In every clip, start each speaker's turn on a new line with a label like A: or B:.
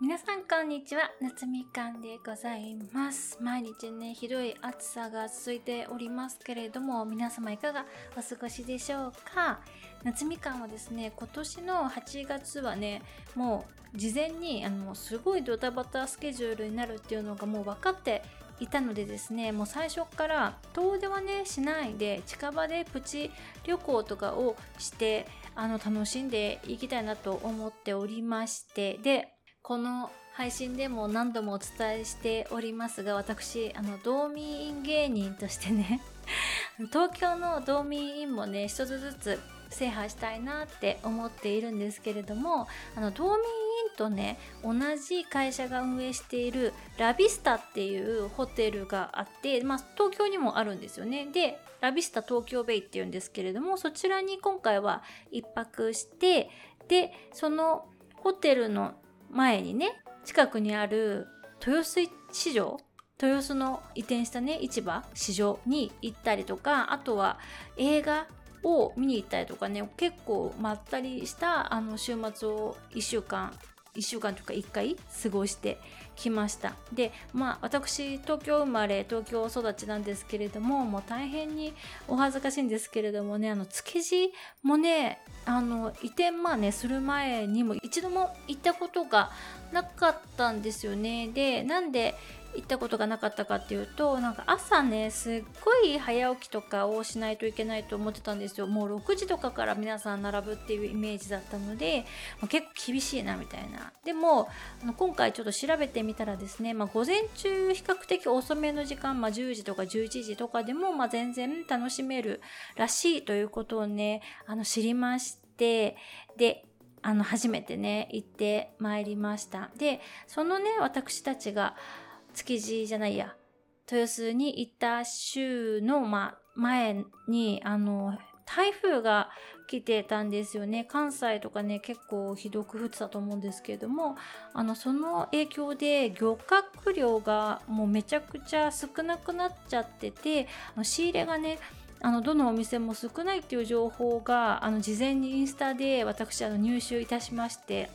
A: 皆さんこんにちは夏みかんでございます。毎日ねひどい暑さが続いておりますけれども皆様いかがお過ごしでしょうか？夏みかんはですね今年の8月はねもう事前にあのすごいドタバタスケジュールになるっていうのがもう分かっていたのでですねもう最初から遠出はねしないで近場でプチ旅行とかをしてあの楽しんでいきたいなと思っておりましてでこの配信でも何度もお伝えしておりますが私あの道民院芸人としてね 東京の道民院もね一つずつ制覇したいなって思っているんですけれどもあの道民院とね同じ会社が運営しているラビスタっていうホテルがあって、まあ、東京にもあるんですよね。でラビスタ東京ベイっていうんですけれどもそちらに今回は1泊してでそのホテルの前にね近くにある豊洲市場豊洲の移転したね市場市場に行ったりとかあとは映画を見に行ったりとかね結構まったりしたあの週末を1週間1週間とか1回過ごしてきました。でまあ私東京生まれ東京育ちなんですけれどももう大変にお恥ずかしいんですけれどもねあの築地もねあの移転まあねする前にも一度も行ったことがなかったんですよね。でなんで行ったことがなかったかっていうとなんか朝ねすっごい早起きとかをしないといけないと思ってたんですよ。もう6時とかから皆さん並ぶっていうイメージだったので、まあ、結構厳しいなみたいな。でもあの今回ちょっと調べてみたらですね、まあ、午前中比較的遅めの時間、まあ、10時とか11時とかでも、まあ、全然楽しめるらしいということをねあの知りましてであの初めてね行ってまいりました。でそのね私たちが築地じゃないや、豊洲に行った週の、ま、前に、あの、台風が来てたんですよね。関西とかね、結構ひどく降ってたと思うんですけれども、あの、その影響で漁獲量がもうめちゃくちゃ少なくなっちゃってて、仕入れがね、あのどのお店も少ないっていう情報があの事前にインスタで私あの入手いたしまして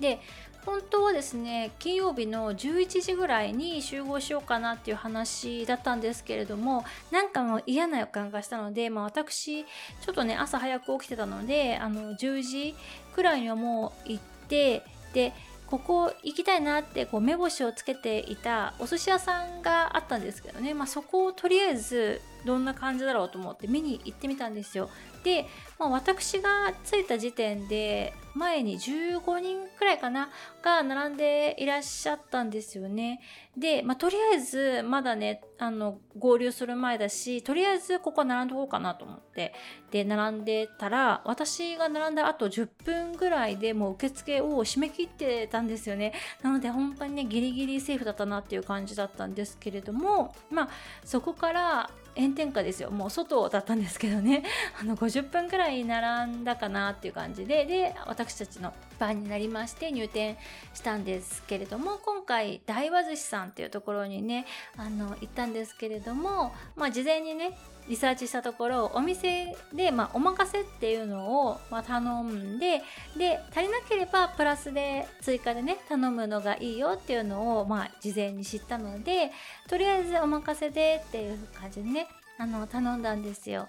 A: で本当はですね金曜日の11時ぐらいに集合しようかなっていう話だったんですけれどもなんかもう嫌な予感がしたので、まあ、私ちょっとね朝早く起きてたのであの10時くらいにはもう行ってでここ行きたいなってこう目星をつけていたお寿司屋さんがあったんですけどね、まあ、そこをとりあえずどんな感じだろうと思って見に行ってみたんですよ。で、まあ、私が着いた時点で前に15人くらいかなが並んでいらっしゃったんですよね。で、まあ、とりあえずまだねあの合流する前だしとりあえずここは並んでおこうかなと思ってで並んでたら私が並んだあと10分ぐらいでもう受付を締め切ってたんですよね。なので本当にねギリギリセーフだったなっていう感じだったんですけれどもまあそこから炎天下ですよ。もう外だったんですけどね。あの50分くらい並んだかなっていう感じで。で私たちの番になりまして入店したんですけれども今回大和寿司さんっていうところにねあの行ったんですけれどもまあ事前にねリサーチしたところお店で、まあ、お任せっていうのを、まあ、頼んでで足りなければプラスで追加でね頼むのがいいよっていうのを、まあ、事前に知ったのでとりあえずお任せでっていう感じでねあの頼んだんですよ。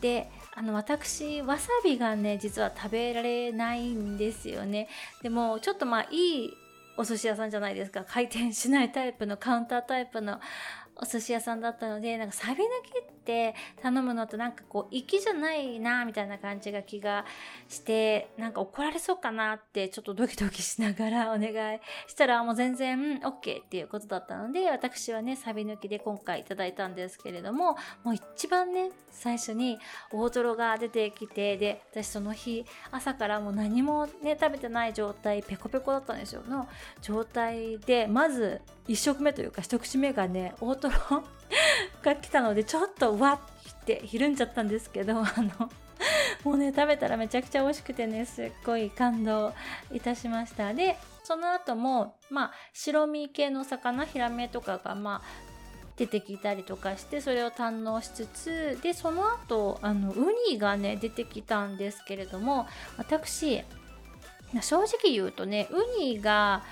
A: であの私わさびがね実は食べられないんですよねでもちょっとまあいいお寿司屋さんじゃないですか回転しないタイプのカウンタータイプのお寿司屋さんだったのでなんかサビ抜きって頼むのとなんかこう粋じゃないなみたいな感じが気がしてなんか怒られそうかなってちょっとドキドキしながら お願いしたらもう全然 OK っていうことだったので私はねサビ抜きで今回いただいたんですけれどももう一番ね最初に大トロが出てきてで私その日朝からもう何もね食べてない状態ペコペコだったんですよ。の状態でまず1食目というか一口目がね大トロが来たのでちょっとわってひるんじゃったんですけどあのもうね食べたらめちゃくちゃ美味しくてねすっごい感動いたしました。でその後もまあ白身系の魚ヒラメとかがまあ出てきたりとかしてそれを堪能しつつでその後あのウニがね出てきたんですけれども私正直言うとねウニが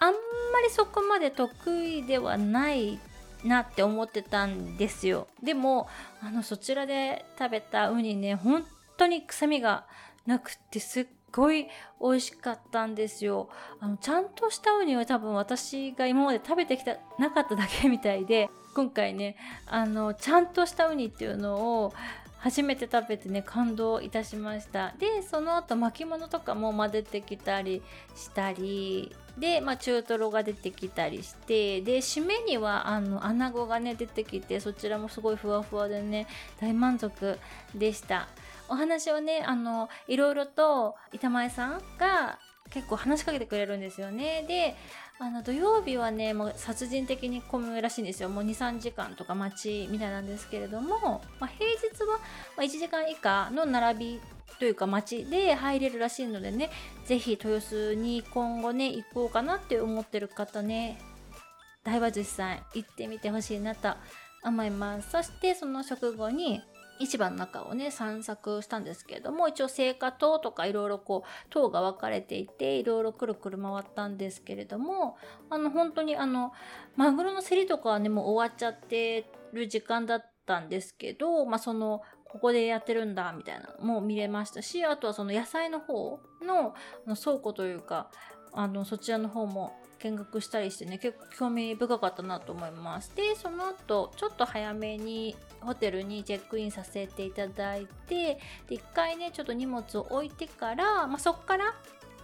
A: あんまりそこまで得意ではないなって思ってたんですよ。でもあのそちらで食べたウニね本当に臭みがなくてすっごい美味しかったんですよ。あのちゃんとしたウニは多分私が今まで食べてきたなかっただけみたいで今回ねあのちゃんとしたウニっていうのを初めて食べてね感動いたしました。でその後巻物とかも、ま出てきたりしたりで、まあ、中トロが出てきたりしてで締めにはあの穴子がね出てきてそちらもすごいふわふわでね大満足でした。お話をねあのいろいろと板前さんが結構話しかけてくれるんですよね。であの土曜日はねもう殺人的に混むらしいんですよ。もう23時間とか待ちみたいなんですけれども、まあ、平日は1時間以下の並びというか街で入れるらしいのでね是非豊洲に今後ね行こうかなって思ってる方ね大和寿司さん行ってみてほしいなと思います。そしてその食後に市場の中をね散策したんですけれども一応青果棟とかいろいろこう塔が分かれていていろいろくるくる回ったんですけれどもあの本当にあのマグロの競りとかはねもう終わっちゃってる時間だったんですけど、まあ、そのここでやってるんだみたいなのも見れましたしあとはその野菜の方の倉庫というかあのそちらの方も見学したりしてね結構興味深かったなと思います。でその後ちょっと早めにホテルにチェックインさせていただいてで1回ねちょっと荷物を置いてから、まあ、そっから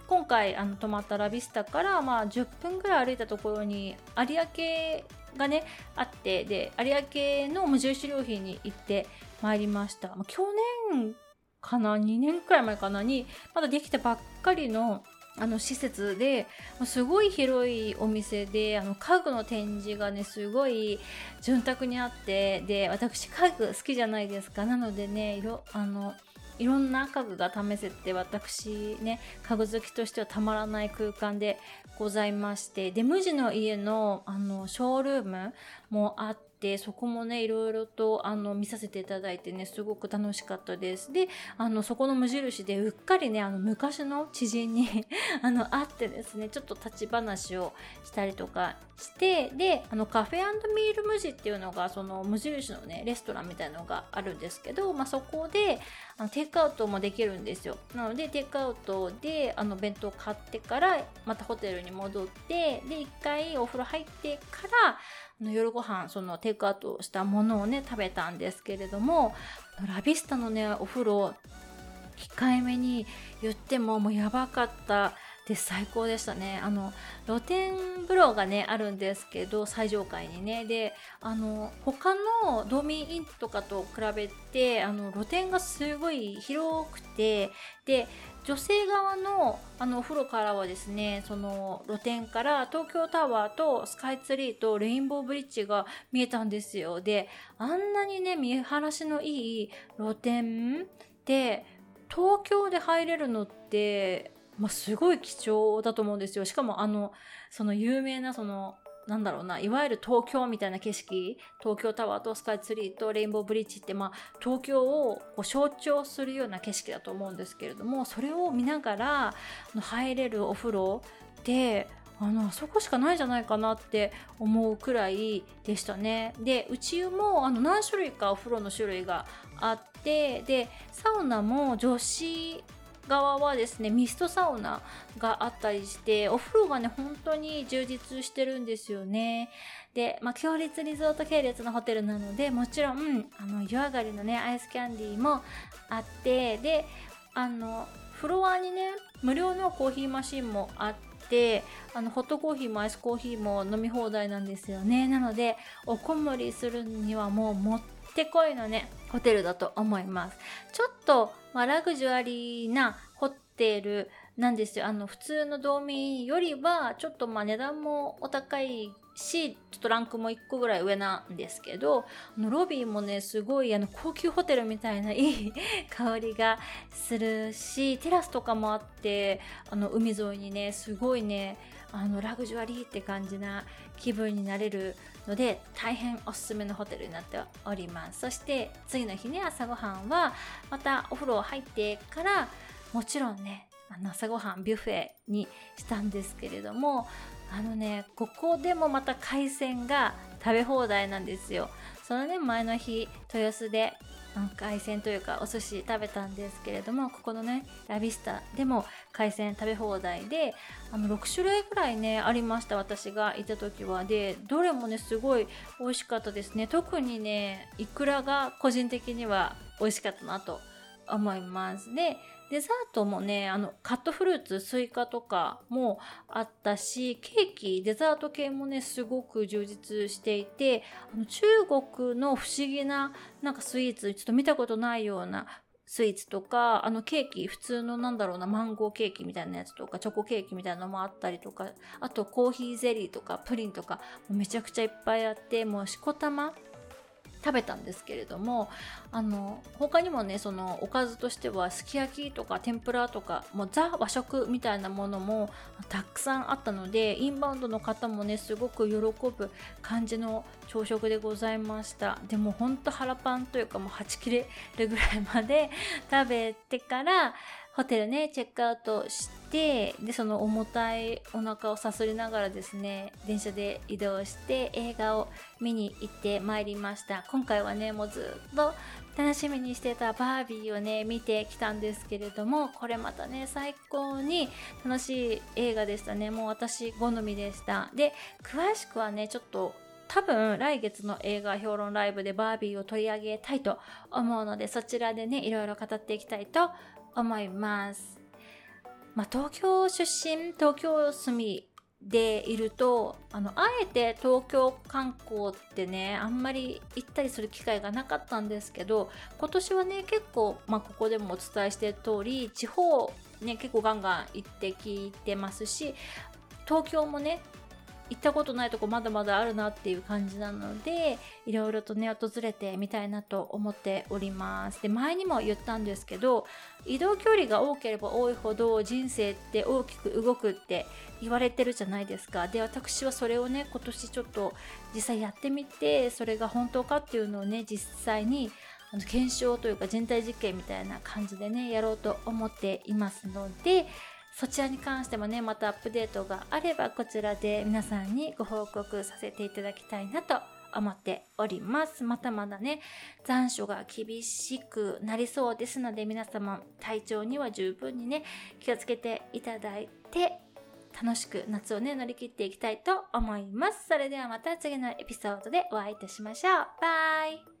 A: 今回あの泊まったラビスタから、まあ、10分ぐらい歩いたところに有明がねあってで有明の無印良品に行ってまいりました、まあ、去年かな？2年くらい前かな？にまだできたばっかりのあの施設ですごい広いお店であの家具の展示がねすごい潤沢にあってで私家具好きじゃないですか。なのでねいろあのいろんな家具が試せて私ね家具好きとしてはたまらない空間でございまして。で無地の家のあのショールームもあっててそこもねいろいろとあの見させていただいてねすごく楽しかったです。であのそこの無印でうっかりねあの昔の知人に あの会ってですねちょっと立ち話をしたりとかしてであのカフェミール無地っていうのがその無印のねレストランみたいなのがあるんですけど、まあ、そこであのテイクアウトもできるんですよ。なのでテイクアウトであの弁当買ってからまたホテルに戻ってで一回お風呂入ってからの夜ご飯そのテイクアウトしたものをね食べたんですけれどもラビスタのねお風呂控えめに言ってももうやばかったで最高でしたね。あの露天風呂がねあるんですけど最上階にね。であの他のドーミーインとかと比べてあの露天がすごい広くてで女性側のあのお風呂からはですねその露天から東京タワーとスカイツリーとレインボーブリッジが見えたんですよ。であんなにね見晴らしのいい露天で東京で入れるのってまあ、すごい貴重だと思うんですよ。しかもあの、その有名なその、なんだろうな、いわゆる東京みたいな景色、東京タワーとスカイツリーとレインボーブリッジって、まあ、東京をこう象徴するような景色だと思うんですけれども、それを見ながら入れるお風呂で、あの、あそこしかないんじゃないかなって思うくらいでしたね。で、うちもあの何種類かお風呂の種類があって、で、サウナも女子側はですねミストサウナがあったりしてお風呂がね本当に充実してるんですよね。で、まあ、強烈リゾート系列のホテルなのでもちろんあの湯上がりのねアイスキャンディーもあってであのフロアにね無料のコーヒーマシンもあってあのホットコーヒーもアイスコーヒーも飲み放題なんですよね。なのでおこもりするにはもうもってこいのねホテルだと思います。ちょっと、まあ、ラグジュアリーなホテルなんですよ。あの普通の道民よりはちょっとまあ値段もお高いしちょっとランクも1個ぐらい上なんですけどあのロビーもねすごいあの高級ホテルみたいないい香りがするしテラスとかもあってあの海沿いにねすごいねあのラグジュアリーって感じな気分になれるので大変おすすめのホテルになっております。そして次の日ね朝ごはんはまたお風呂入ってからもちろんねあの朝ごはんビュッフェにしたんですけれどもあのねここでもまた海鮮が食べ放題なんですよ。そのね前の日豊洲で海鮮というかお寿司食べたんですけれどもここのねラビスタでも海鮮食べ放題であの6種類ぐらいねありました私がいた時は。でどれもねすごい美味しかったですね。特にねいくらが個人的には美味しかったなと思います。でデザートもね、あの、カットフルーツ、スイカとかもあったし、ケーキ、デザート系もね、すごく充実していて、あの中国の不思議ななんかスイーツ、ちょっと見たことないようなスイーツとか、あのケーキ、普通のなんだろうな、マンゴーケーキみたいなやつとか、チョコケーキみたいなのもあったりとか、あとコーヒーゼリーとか、プリンとか、めちゃくちゃいっぱいあって、もうしこたま食べたんですけれどもあの他にもねそのおかずとしてはすき焼きとか天ぷらとかもうザ和食みたいなものもたくさんあったのでインバウンドの方もねすごく喜ぶ感じの朝食でございました。でもほんと腹パンというかもうはち切れるぐらいまで食べてからホテルねチェックアウトしてでその重たいお腹をさすりながらですね電車で移動して映画を見に行ってまいりました。今回はねもうずっと楽しみにしてたバービーをね見てきたんですけれどもこれまたね最高に楽しい映画でしたね。もう私好みでした。で詳しくはねちょっと多分来月の映画評論ライブでバービーを取り上げたいと思うのでそちらでねいろいろ語っていきたいと思います。まあ、東京出身、東京住みでいるとあのあえて東京観光ってねあんまり行ったりする機会がなかったんですけど今年はね結構、まあ、ここでもお伝えしている通り地方ね結構ガンガン行ってきてますし東京もね行ったことないとこまだまだあるなっていう感じなのでいろいろとね訪れてみたいなと思っております。で前にも言ったんですけど移動距離が多ければ多いほど人生って大きく動くって言われてるじゃないですか。で私はそれをね今年ちょっと実際やってみてそれが本当かっていうのをね実際にあの検証というか人体実験みたいな感じでねやろうと思っていますのでそちらに関してもねまたアップデートがあればこちらで皆さんにご報告させていただきたいなと思っております。まだまだね残暑が厳しくなりそうですので皆様体調には十分にね気をつけていただいて楽しく夏をね乗り切っていきたいと思います。それではまた次のエピソードでお会いいたしましょう。バイ。